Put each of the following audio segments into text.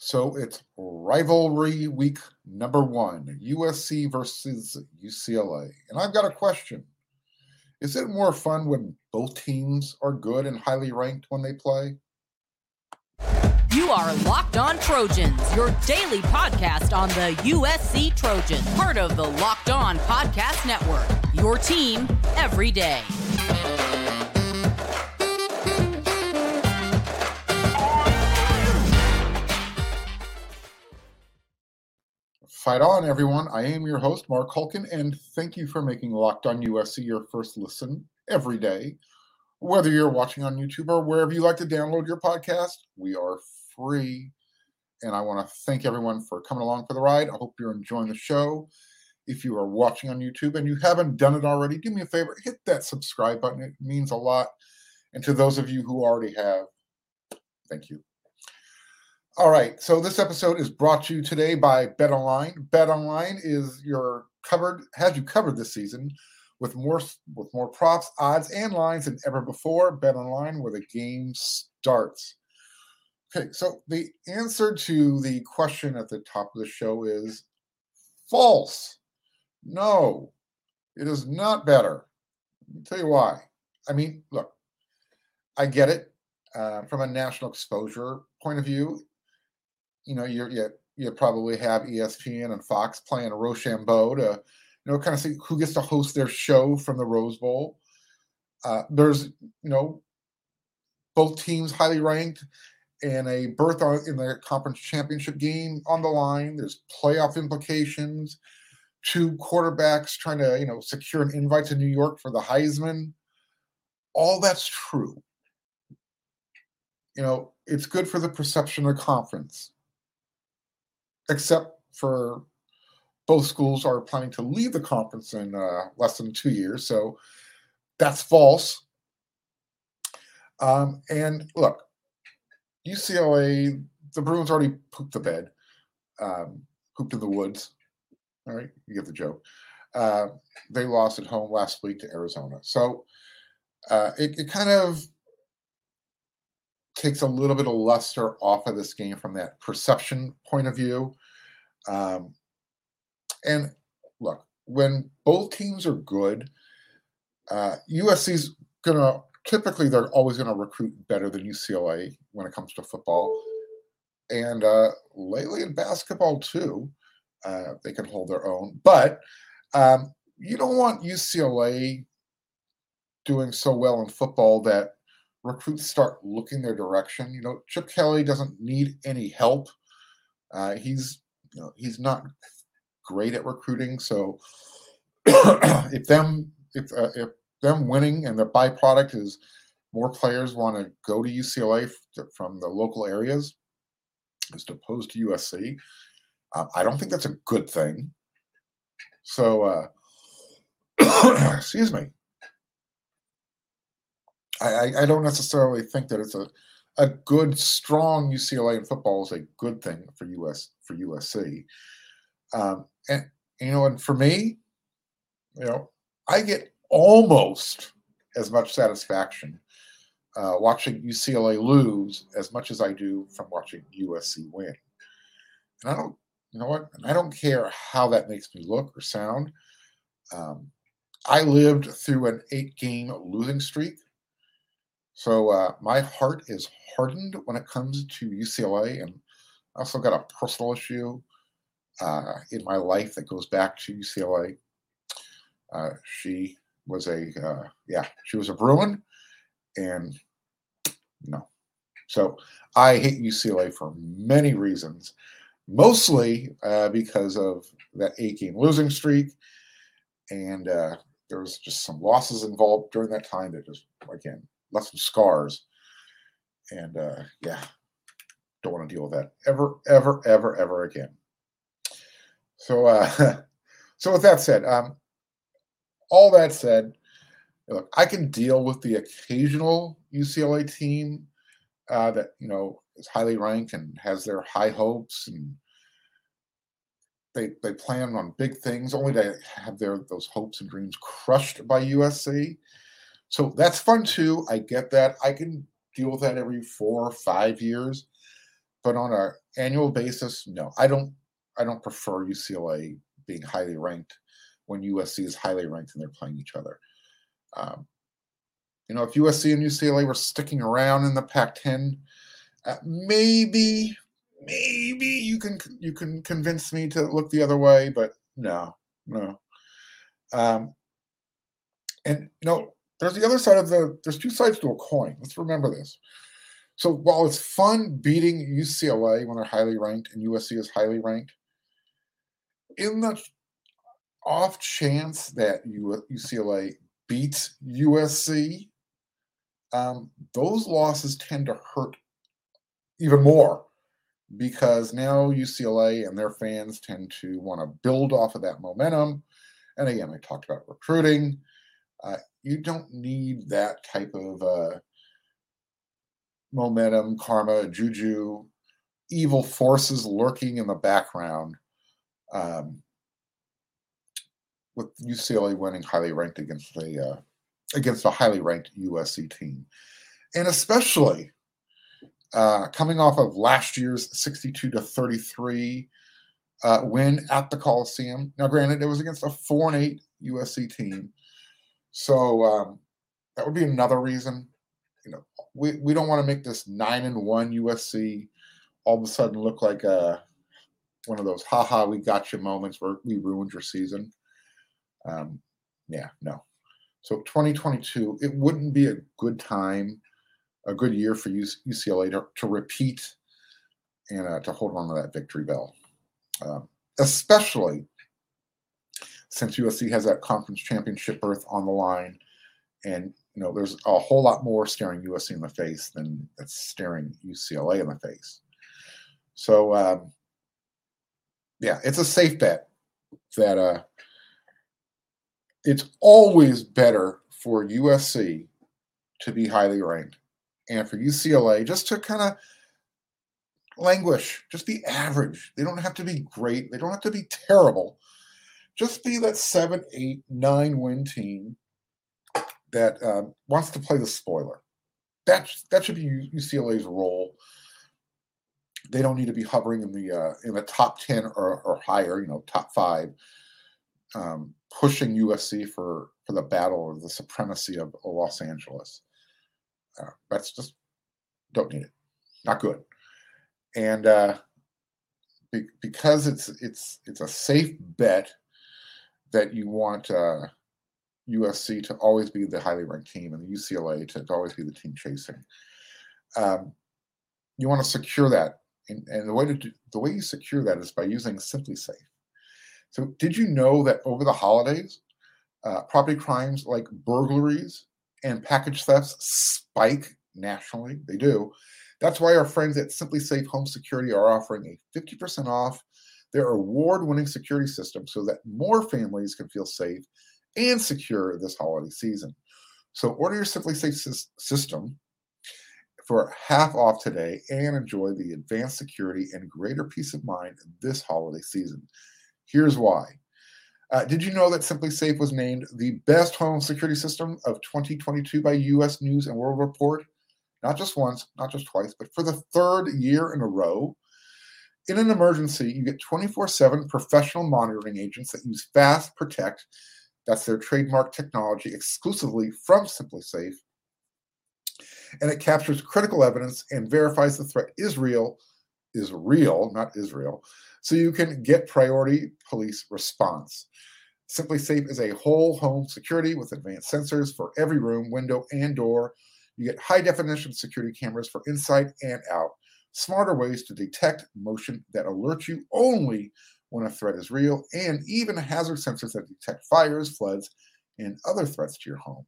So it's rivalry week number one USC versus UCLA. And I've got a question Is it more fun when both teams are good and highly ranked when they play? You are Locked On Trojans, your daily podcast on the USC Trojans, part of the Locked On Podcast Network. Your team every day. Fight on, everyone. I am your host, Mark Hulkin, and thank you for making Locked On USC your first listen every day. Whether you're watching on YouTube or wherever you like to download your podcast, we are free. And I want to thank everyone for coming along for the ride. I hope you're enjoying the show. If you are watching on YouTube and you haven't done it already, do me a favor, hit that subscribe button. It means a lot. And to those of you who already have, thank you. All right, so this episode is brought to you today by Bet Online. Bet Online is your covered has you covered this season with more with more props, odds, and lines than ever before. Bet Online, where the game starts. Okay, so the answer to the question at the top of the show is false. No, it is not better. Let me tell you why. I mean, look, I get it uh, from a national exposure point of view you know, you're you, you probably have ESPN and Fox playing a Rochambeau to, you know, kind of see who gets to host their show from the Rose Bowl. Uh, there's, you know, both teams highly ranked and a berth in the conference championship game on the line. There's playoff implications. Two quarterbacks trying to, you know, secure an invite to New York for the Heisman. All that's true. You know, it's good for the perception of the conference except for both schools are planning to leave the conference in uh, less than two years. So that's false. Um, and look, UCLA, the Bruins already pooped the bed, um, pooped in the woods. All right, you get the joke. Uh, they lost at home last week to Arizona. So uh, it, it kind of takes a little bit of luster off of this game from that perception point of view. Um, and look, when both teams are good, uh, USC's gonna typically they're always gonna recruit better than UCLA when it comes to football, and uh, lately in basketball too, uh, they can hold their own. But um, you don't want UCLA doing so well in football that recruits start looking their direction. You know, Chip Kelly doesn't need any help. Uh, he's you know he's not great at recruiting. So if them if uh, if them winning and the byproduct is more players want to go to UCLA from the local areas as opposed to USC, uh, I don't think that's a good thing. So, uh, excuse me. I, I don't necessarily think that it's a a good, strong UCLA in football is a good thing for US for USC. Um, and you know, and for me, you know, I get almost as much satisfaction uh, watching UCLA lose as much as I do from watching USC win. And I don't, you know what? And I don't care how that makes me look or sound. Um, I lived through an eight-game losing streak so uh, my heart is hardened when it comes to UCLA, and I also got a personal issue uh, in my life that goes back to UCLA. Uh, she was a uh, yeah, she was a Bruin, and no, so I hate UCLA for many reasons, mostly uh, because of that eight-game losing streak, and uh, there was just some losses involved during that time that just again left some scars. And uh, yeah, don't want to deal with that ever, ever, ever, ever again. So, uh, so with that said, um, all that said, look, I can deal with the occasional UCLA team uh, that you know is highly ranked and has their high hopes and they they plan on big things only to have their those hopes and dreams crushed by USC. So that's fun too. I get that. I can deal with that every four or five years. but on an annual basis, no. I don't. I don't prefer UCLA being highly ranked when USC is highly ranked and they're playing each other. Um, you know, if USC and UCLA were sticking around in the Pac-10, uh, maybe, maybe you can you can convince me to look the other way, but no, no. Um, and you know, there's the other side of the. There's two sides to a coin. Let's remember this. So while it's fun beating UCLA when they're highly ranked and USC is highly ranked, in the off chance that UCLA beats USC, um, those losses tend to hurt even more because now UCLA and their fans tend to want to build off of that momentum. And again, I talked about recruiting. Uh, you don't need that type of uh, momentum, karma, juju, evil forces lurking in the background. Um, with UCLA winning highly ranked against the uh, against a highly ranked USC team, and especially uh, coming off of last year's 62 to 33 uh, win at the Coliseum. Now, granted, it was against a four and eight USC team, so um, that would be another reason. You know, we, we don't want to make this nine and one USC all of a sudden look like a uh, one of those haha we got you moments where we ruined your season. Um, yeah, no. So 2022, it wouldn't be a good time, a good year for UCLA to, to repeat and uh, to hold on to that victory bell, um, especially since USC has that conference championship berth on the line, and you know there's a whole lot more staring USC in the face than that's staring UCLA in the face. So um, yeah, it's a safe bet that uh, it's always better for USC to be highly ranked and for UCLA just to kind of languish, just be average. They don't have to be great, they don't have to be terrible. Just be that seven, eight, nine win team that um, wants to play the spoiler. That that should be UCLA's role. They don't need to be hovering in the uh, in the top ten or, or higher, you know, top five um, pushing USC for for the battle of the supremacy of Los Angeles. Uh, that's just don't need it. Not good. And uh, be, because it's it's it's a safe bet that you want uh, USC to always be the highly ranked team and the UCLA to, always be the team chasing. Um, you want to secure that, and, and the way to do, the way you secure that is by using SimpliSafe. So, did you know that over the holidays, uh, property crimes like burglaries and package thefts spike nationally? They do. That's why our friends at SimpliSafe Home Security are offering a 50% off their award winning security system so that more families can feel safe and secure this holiday season. So, order your SimpliSafe system for half off today and enjoy the advanced security and greater peace of mind this holiday season. Here's why. Uh, did you know that SimpliSafe was named the best home security system of 2022 by U.S. News and World Report? Not just once, not just twice, but for the third year in a row. In an emergency, you get 24 7 professional monitoring agents that use Fast Protect. That's their trademark technology exclusively from SimpliSafe. And it captures critical evidence and verifies the threat is real, is real, not Israel, so you can get priority police response. SimpliSafe is a whole home security with advanced sensors for every room, window, and door. You get high definition security cameras for inside and out, smarter ways to detect motion that alert you only when a threat is real, and even hazard sensors that detect fires, floods, and other threats to your home.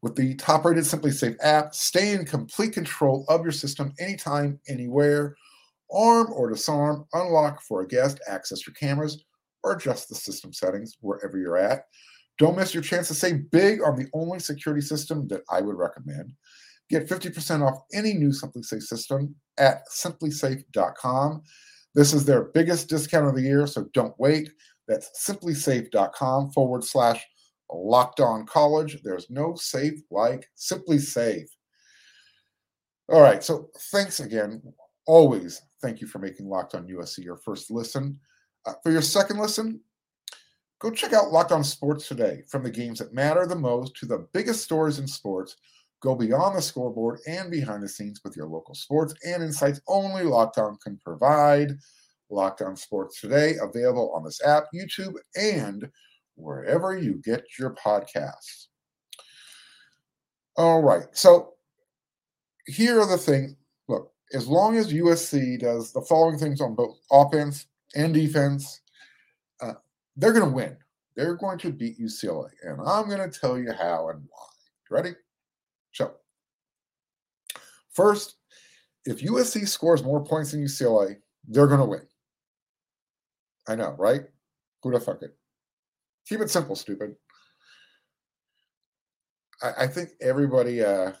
With the top rated SimpliSafe app, stay in complete control of your system anytime, anywhere arm or disarm, unlock for a guest, access your cameras, or adjust the system settings wherever you're at. Don't miss your chance to save big on the only security system that I would recommend. Get 50% off any new SimpliSafe system at simplisafe.com. This is their biggest discount of the year, so don't wait. That's simplisafe.com forward slash locked on college. There's no safe like SimpliSafe. All right, so thanks again always, thank you for making Locked On USC your first listen. Uh, for your second listen, go check out Locked On Sports today. From the games that matter the most to the biggest stories in sports, go beyond the scoreboard and behind the scenes with your local sports and insights only Locked On can provide. Locked On Sports today, available on this app, YouTube, and wherever you get your podcasts. All right. So here are the things. Look, as long as USC does the following things on both offense and defense, uh, they're going to win. They're going to beat UCLA. And I'm going to tell you how and why. Ready? So, first, if USC scores more points than UCLA, they're going to win. I know, right? Who the fuck it? Keep it simple, stupid. I, I think everybody uh,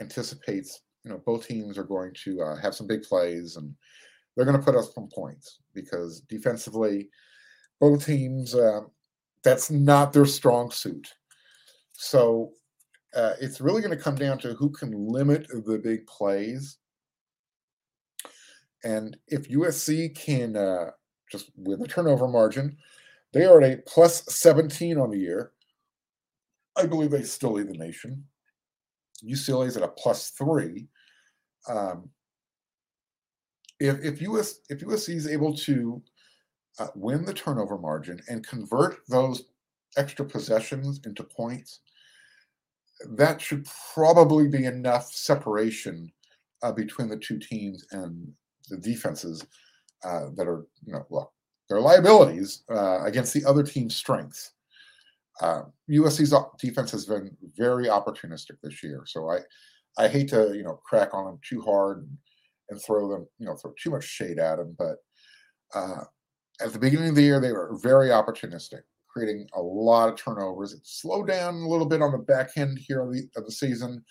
anticipates, you know, both teams are going to uh, have some big plays and they're going to put up some points because defensively, both teams, uh, that's not their strong suit. So uh, it's really going to come down to who can limit the big plays. And if USC can uh, just with a turnover margin, they are at a plus 17 on the year. I believe they still lead the nation. UCLA is at a plus three. Um, if if US if USC is able to uh, win the turnover margin and convert those extra possessions into points, that should probably be enough separation uh, between the two teams and the defenses uh, that are you know look their liabilities uh, against the other team's strengths. USC's defense has been very opportunistic this year, so I I hate to you know crack on them too hard and, and throw them you know throw too much shade at them, but uh, at the beginning of the year they were very opportunistic, creating a lot of turnovers. It slowed down a little bit on the back end here of the, of the season.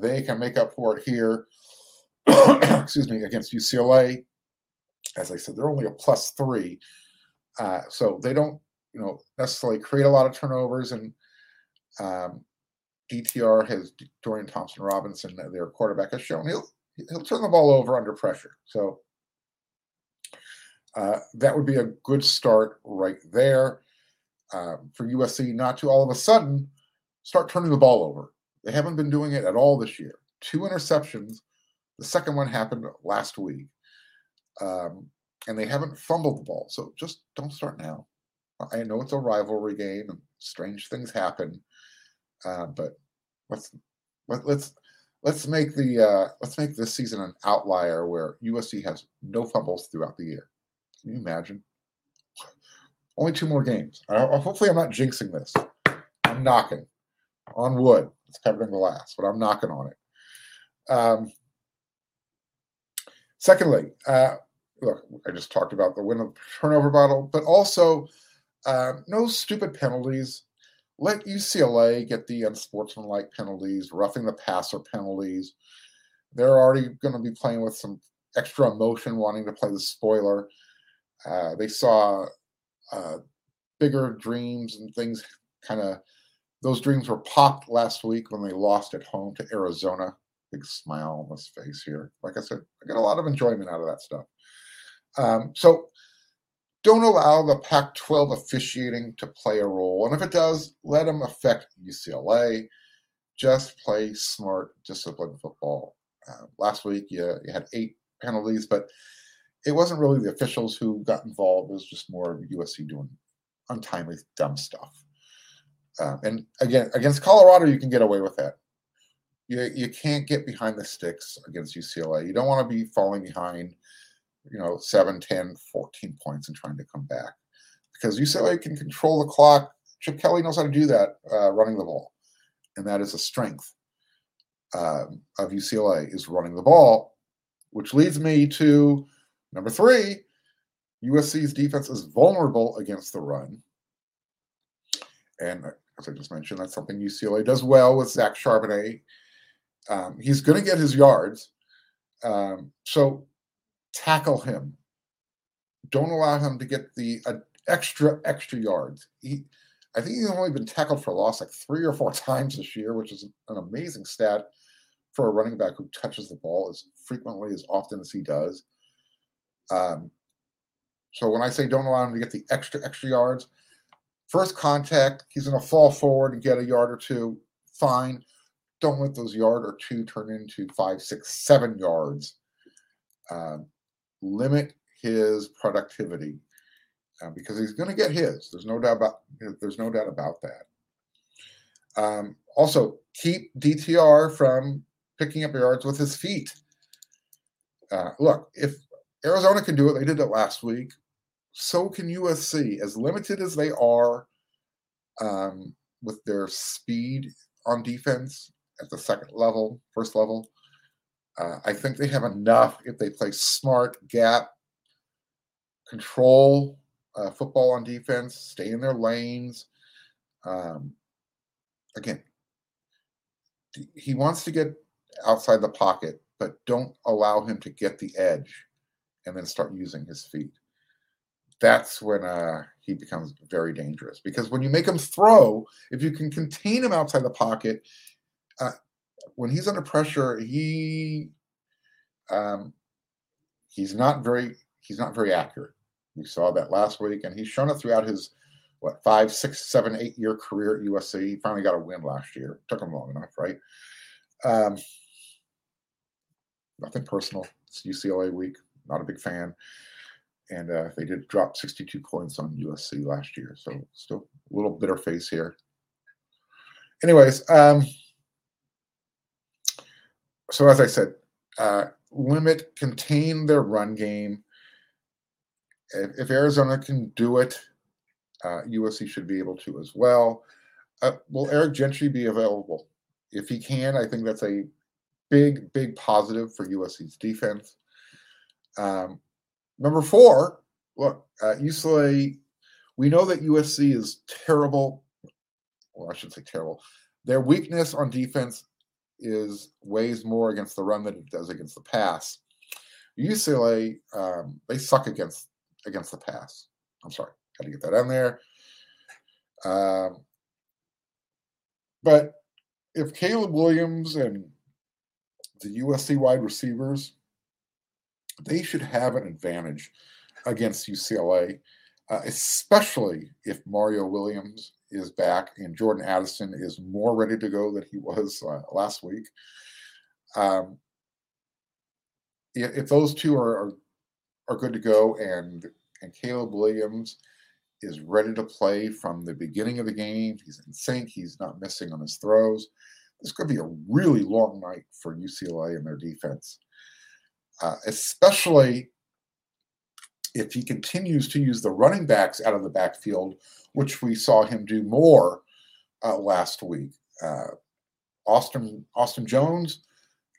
They can make up for it here. excuse me against UCLA. As I said, they're only a plus three, uh, so they don't you know necessarily create a lot of turnovers and um, DTR has Dorian Thompson Robinson, their quarterback, has shown he'll he'll turn the ball over under pressure. So uh, that would be a good start right there um, for USC not to all of a sudden start turning the ball over. They haven't been doing it at all this year. Two interceptions. The second one happened last week. Um, and they haven't fumbled the ball. So just don't start now. I know it's a rivalry game and strange things happen, uh, but let's let, let's let's make the uh, let's make this season an outlier where USC has no fumbles throughout the year. Can you imagine? Only two more games. Hopefully, I'm not jinxing this. I'm knocking on wood. It's covered in glass, but I'm knocking on it. Um, secondly, uh, look, I just talked about the win of turnover battle, but also uh, no stupid penalties. Let UCLA get the unsportsmanlike penalties, roughing the passer penalties. They're already going to be playing with some extra emotion, wanting to play the spoiler. Uh, they saw uh, bigger dreams and things kind of, those dreams were popped last week when they lost at home to Arizona. Big smile on his face here. Like I said, I get a lot of enjoyment out of that stuff. Um, so don't allow the Pac 12 officiating to play a role. And if it does, let them affect UCLA. Just play smart, disciplined football. Uh, last week, you, you had eight penalties, but it wasn't really the officials who got involved. It was just more of USC doing untimely, dumb stuff. Uh, and again, against Colorado, you can get away with that. You, you can't get behind the sticks against UCLA. You don't want to be falling behind you know, 7, 10, 14 points and trying to come back. Because UCLA can control the clock. Chip Kelly knows how to do that uh, running the ball. And that is a strength uh, of UCLA is running the ball, which leads me to number three, USC's defense is vulnerable against the run. And as I just mentioned, that's something UCLA does well with Zach Charbonnet. Um, he's going to get his yards. Um, so tackle him. Don't allow him to get the uh, extra extra yards. He, I think he's only been tackled for loss like three or four times this year, which is an amazing stat for a running back who touches the ball as frequently as often as he does. Um, so when I say don't allow him to get the extra extra yards, first contact, he's going to fall forward and get a yard or two. Fine. Don't let those yard or two turn into five, six, seven yards. Um, limit his productivity uh, because he's going to get his. There's no doubt about. There's no doubt about that. Um, also, keep DTR from picking up yards with his feet. Uh, look, if Arizona can do it, they did it last week. So can USC. As limited as they are um, with their speed on defense at the second level, first level, uh, I think they have enough if they play smart gap, control uh, football on defense, stay in their lanes. Um, again, he wants to get outside the pocket, but don't allow him to get the edge and then start using his feet. That's when uh, he becomes very dangerous because when you make him throw, if you can contain him outside the pocket, uh, when he's under pressure, he um, he's not very he's not very accurate. We saw that last week, and he's shown it throughout his what five, six, seven, eight year career at USC. He finally got a win last year. Took him long enough, right? Um, nothing personal. It's UCLA week. Not a big fan. And uh, they did drop 62 points on USC last year. So still a little bitter face here. Anyways, um, so as I said, uh, limit, contain their run game. If, if Arizona can do it, uh, USC should be able to as well. Uh, will Eric Gentry be available? If he can, I think that's a big, big positive for USC's defense. Um, number four, look, uh, UCLA, we know that USC is terrible. Well, I should say terrible. Their weakness on defense is weighs more against the run than it does against the pass. UCLA, um, they suck against against the pass. I'm sorry, had to get that in there. Um, but if Caleb Williams and the USC wide receivers, they should have an advantage against UCLA, uh, especially if Mario Williams is back and Jordan Addison is more ready to go than he was uh, last week. Um, if, those two are, are, are good to go and and Caleb Williams is ready to play from the beginning of the game, he's in sync, he's not missing on his throws. This could be a really long night for UCLA and their defense, uh, especially if he continues to use the running backs out of the backfield which we saw him do more uh, last week. Uh, Austin Austin Jones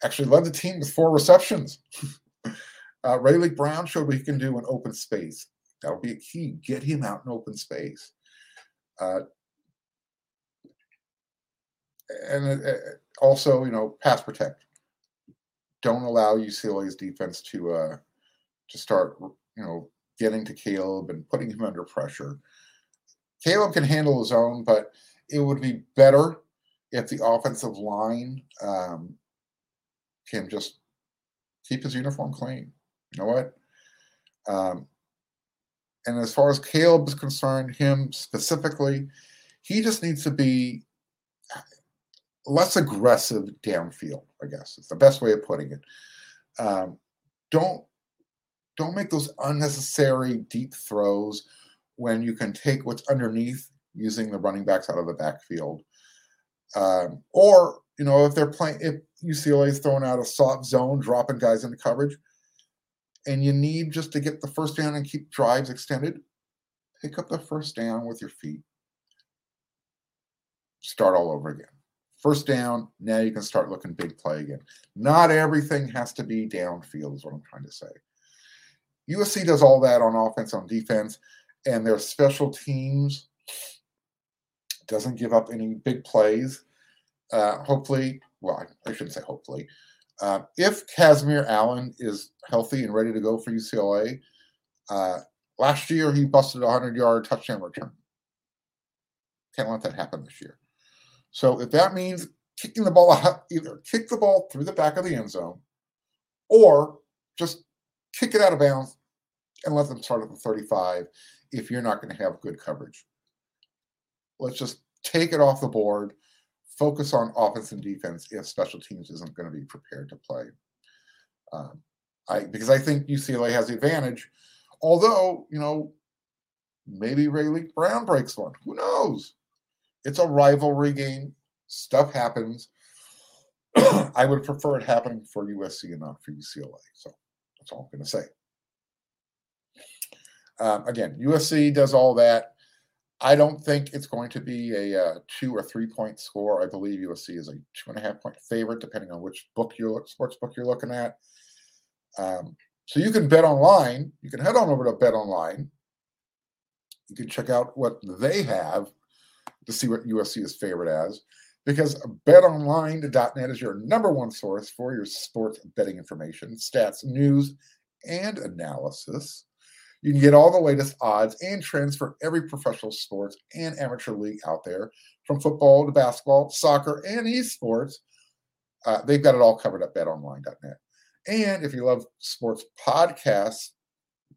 actually led the team with four receptions. uh, Raleek Brown showed what he can do in open space. That'll be a key. Get him out in open space. Uh, and uh, also, you know, pass protect. Don't allow UCLA's defense to uh, to start, you know, getting to Caleb and putting him under pressure. Caleb can handle his own, but it would be better if the offensive line um, can just keep his uniform clean. You know what? Um, and as far as Caleb is concerned, him specifically, he just needs to be less aggressive downfield. I guess is the best way of putting it. Um, don't don't make those unnecessary deep throws when you can take what's underneath using the running backs out of the backfield. Um, or, you know, if they're playing, if UCLA is throwing out a soft zone, dropping guys into coverage, and you need just to get the first down and keep drives extended, pick up the first down with your feet. Start all over again. First down, now you can start looking big play again. Not everything has to be downfield, is what I'm trying to say. USC does all that on offense, on defense and their special teams doesn't give up any big plays. Uh, hopefully, well, I shouldn't say hopefully. Uh, if Kazmeir Allen is healthy and ready to go for UCLA, uh, last year he busted a 100 yard touchdown return. Can't let that happen this year. So if that means kicking the ball out, either kick the ball through the back of the end zone or just kick it out of bounds and let them start at the 35 if you're not going to have good coverage. Let's just take it off the board, focus on offense and defense if special teams isn't going to be prepared to play. Um, I because I think UCLA has the advantage, although you know maybe Ray Raleek Brown breaks one. Who knows? It's a rivalry game. Stuff happens. I would prefer it happening for USC and not for UCLA. So that's all I'm going to say. Um, again, USC does all that. I don't think it's going to be a uh, two or three point score. I believe USC is a two and a half point favorite, depending on which book you're sports book you're looking at. Um, so you can bet online. You can head on over to Bet Online. You can check out what they have to see what USC is favored as, because BetOnline.net is your number one source for your sports betting information, stats, news, and analysis. You can get all the latest odds and trends for every professional sports and amateur league out there, from football to basketball, soccer, and esports. Uh, they've got it all covered at betonline.net. And if you love sports podcasts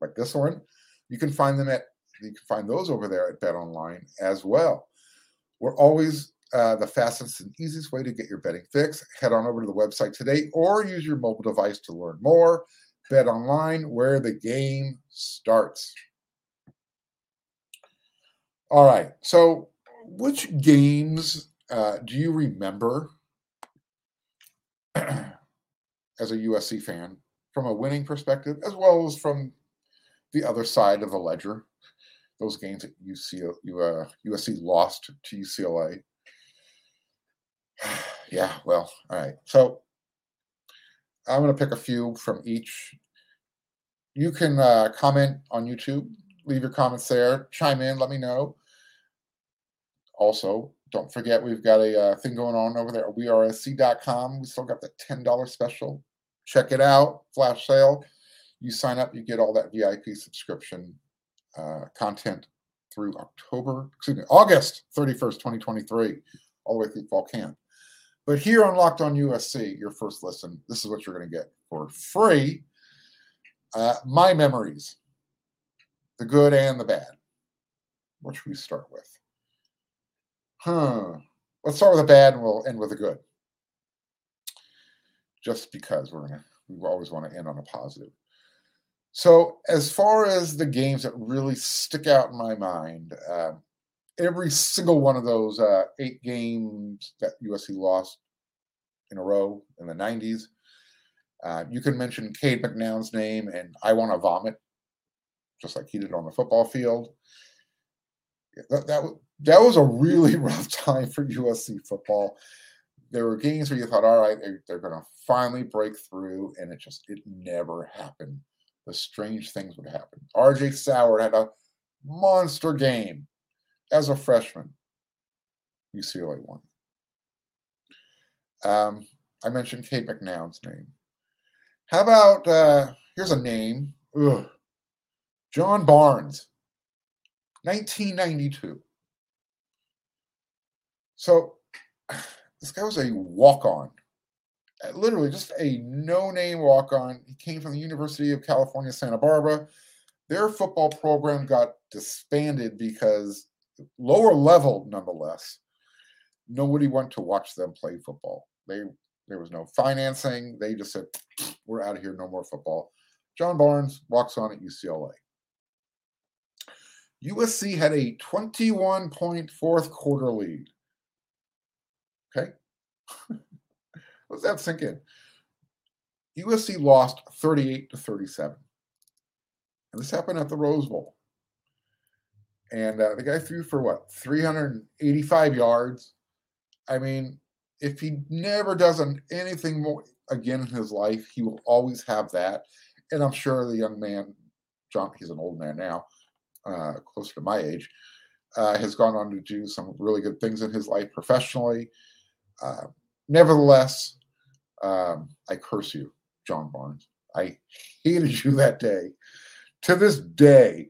like this one, you can find them at you can find those over there at BetOnline as well. We're always uh, the fastest and easiest way to get your betting fix. Head on over to the website today or use your mobile device to learn more. Bet online where the game starts. All right. So, which games uh, do you remember as a USC fan from a winning perspective, as well as from the other side of the ledger? Those games that UC, uh, USC lost to UCLA. yeah, well, all right. So I'm going to pick a few from each. You can uh, comment on YouTube, leave your comments there, chime in, let me know. Also, don't forget we've got a uh, thing going on over there at wearesc.com. We still got the $10 special. Check it out, flash sale. You sign up, you get all that VIP subscription uh, content through October, excuse me, August 31st, 2023, all the way through fall camp. But here on Locked On USC, your first listen, this is what you're going to get for free. Uh, my memories, the good and the bad. What should we start with? Huh. Let's start with the bad and we'll end with the good. Just because we're gonna, we always want to end on a positive. So, as far as the games that really stick out in my mind, uh, every single one of those uh, eight games that USC lost in a row in the 90s. Uh, you can mention Cade McNown's name, and I want to vomit, just like he did on the football field. That, that, that was a really rough time for USC football. There were games where you thought, all right, they're, they're going to finally break through, and it just it never happened. The strange things would happen. RJ Soward had a monster game as a freshman. UCLA won. Um, I mentioned Cade McNown's name. How about uh, here's a name, Ugh. John Barnes, 1992. So this guy was a walk-on, uh, literally just a no-name walk-on. He came from the University of California, Santa Barbara. Their football program got disbanded because lower level, nonetheless, nobody went to watch them play football. They there was no financing. They just said, "We're out of here. No more football." John Barnes walks on at UCLA. USC had a 21 point fourth quarter lead. Okay. Let's that sink in. USC lost 38 to 37. And this happened at the Rose Bowl. And uh, the guy threw for what, 385 yards? I mean, if he never does anything more again in his life, he will always have that. And I'm sure the young man, John, he's an old man now, uh, closer to my age, uh, has gone on to do some really good things in his life professionally. Uh, nevertheless, um, I curse you, John Barnes. I hated you that day. To this day,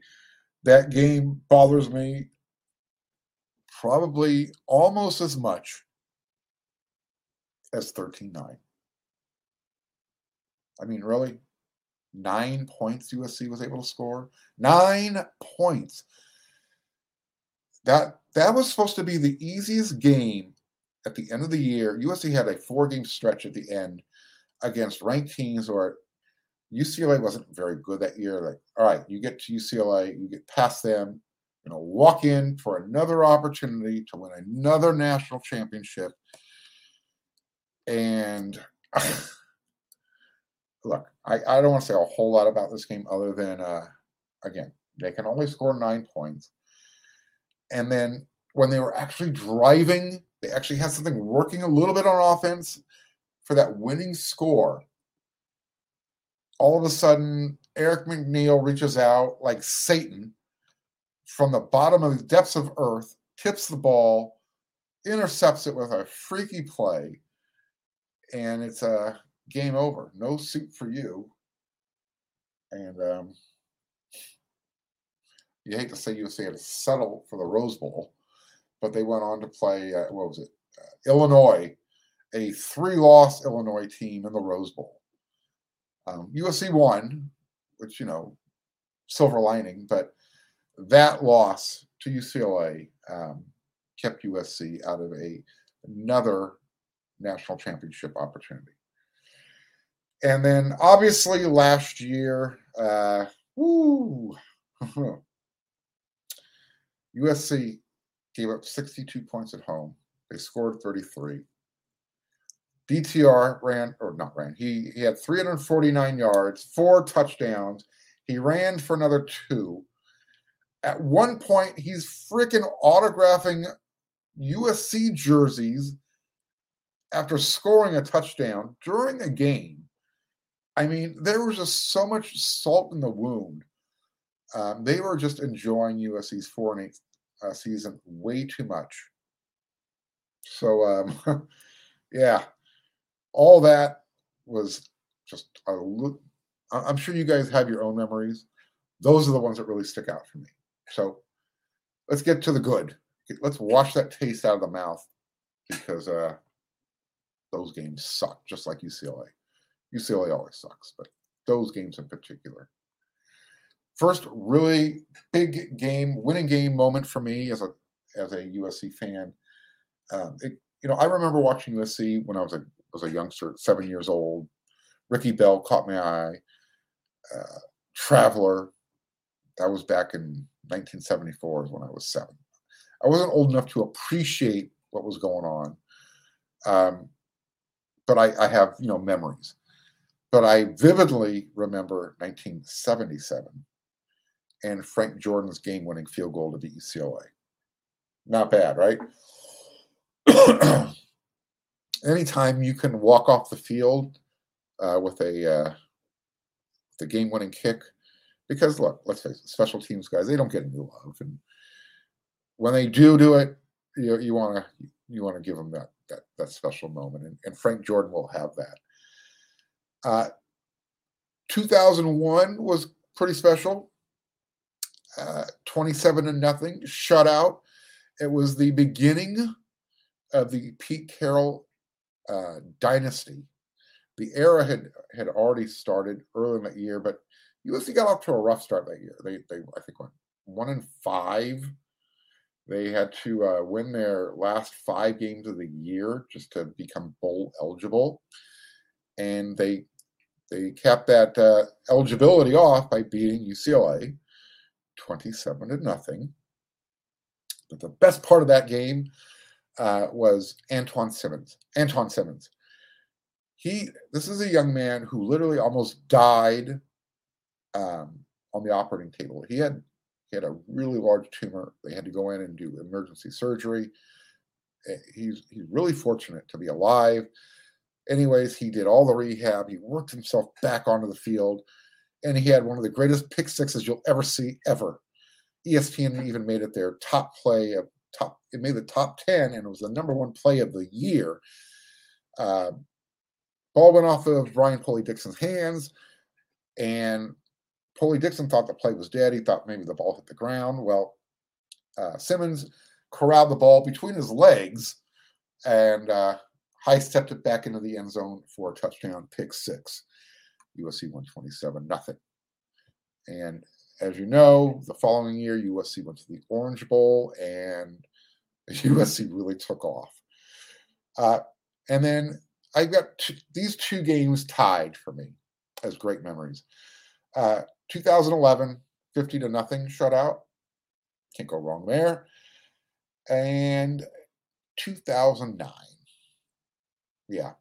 that game bothers me probably almost as much as 13 9. I mean, really? Nine points USC was able to score? Nine points. That that was supposed to be the easiest game at the end of the year. USC had a four game stretch at the end against ranked teams or UCLA wasn't very good that year. Like, all right, you get to UCLA, you get past them, you know, walk in for another opportunity to win another national championship. And look, I, I don't want to say a whole lot about this game other than, uh, again, they can only score nine points. And then when they were actually driving, they actually had something working a little bit on offense for that winning score. All of a sudden, Eric McNeal reaches out like Satan from the bottom of the depths of earth, tips the ball, intercepts it with a freaky play, and it's a game over. No suit for you. And um, you hate to say you had to settle for the Rose Bowl, but they went on to play, uh, what was it? Uh, Illinois, a three loss Illinois team in the Rose Bowl. Um, USC won, which, you know, silver lining, but that loss to UCLA um, kept USC out of a another national championship opportunity. And then obviously last year, uh, woo, USC gave up 62 points at home. They scored 33. DTR ran, or not ran, he, he had 349 yards, four touchdowns. He ran for another two. At one point, he's freaking autographing USC jerseys after scoring a touchdown during a game. I mean, there was just so much salt in the wound. Um, they were just enjoying USC's four and eight uh, season way too much. So, um, yeah, all that was just a look. I'm sure you guys have your own memories. Those are the ones that really stick out for me. So let's get to the good. Let's wash that taste out of the mouth because uh, those games suck, just like UCLA. UCLA always sucks, but those games in particular. First, really big game, winning game moment for me as a as a USC fan. Um, it, you know, I remember watching USC when I was a was a youngster, seven years old. Ricky Bell caught my eye. Uh, Traveler, that was back in 1974 is when I was seven. I wasn't old enough to appreciate what was going on, um, but I, I have you know memories. But I vividly remember 1977 and Frank Jordan's game-winning field goal to beat UCLA. Not bad, right? Anytime you can walk off the field uh, with a uh, the game-winning kick, because look, let's face it, special teams guys, they don't get any love, and when they do do it, you you want to you want to give them that that that special moment, and, and Frank Jordan will have that. Uh, 2001 was pretty special. Uh, 27 to nothing shutout. It was the beginning of the Pete Carroll uh, dynasty. The era had had already started early in that year, but USC got off to a rough start that year. They, they I think, went one in five. They had to uh, win their last five games of the year just to become bowl eligible, and they they capped that uh, eligibility off by beating UCLA 27 to nothing. But the best part of that game uh, was Antuan Simmons. Antuan Simmons. He, this is a young man who literally almost died um, on the operating table. He had he had a really large tumor. They had to go in and do emergency surgery. Eh, he's he's really fortunate to be alive. Anyways, he did all the rehab. He worked himself back onto the field, and he had one of the greatest pick sixes you'll ever see ever. ESPN even made it their top play of top. It made the top ten, and it was the number one play of the year. Uh, ball went off of Brian Poli-Dixon's hands, and Poli-Dixon thought the play was dead. He thought maybe the ball hit the ground. Well, uh, Simmons corralled the ball between his legs and uh, High stepped it back into the end zone for a touchdown, pick six. USC 127 nothing. And as you know, the following year, USC went to the Orange Bowl and USC really took off. Uh, and then I've got these two games tied for me as great memories. Uh, 2011, 50 to nothing shutout. Can't go wrong there. And 2009. Yeah.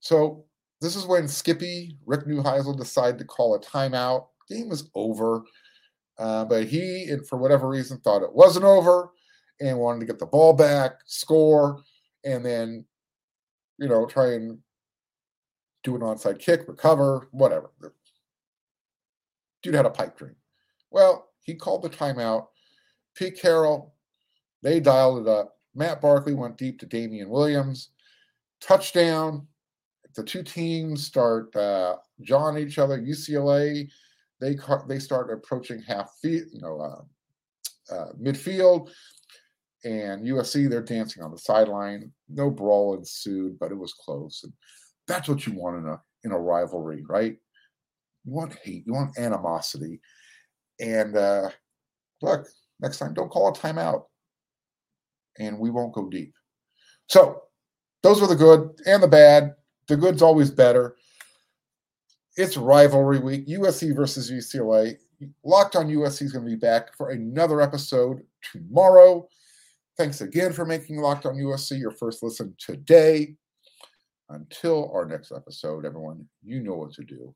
So this is when Skippy, Rick Neuheisel, decided to call a timeout. Game was over. Uh, but he, and for whatever reason, thought it wasn't over and wanted to get the ball back, score, and then, you know, try and do an onside kick, recover, whatever. Dude had a pipe dream. Well, he called the timeout. Pete Carroll, they dialed it up. Matt Barkley went deep to Damian Williams. Touchdown. The two teams start uh, jawing each other. UCLA, they they start approaching half feet, you know, uh, uh, midfield, and USC they're dancing on the sideline. No brawl ensued, but it was close, and that's what you want in a in a rivalry, right? You want hate, you want animosity, and uh, look, next time don't call a timeout, and we won't go deep. So those are the good and the bad. The good's always better. It's rivalry week, USC versus UCLA. Locked on USC is going to be back for another episode tomorrow. Thanks again for making Locked on USC your first listen today. Until our next episode, everyone, you know what to do.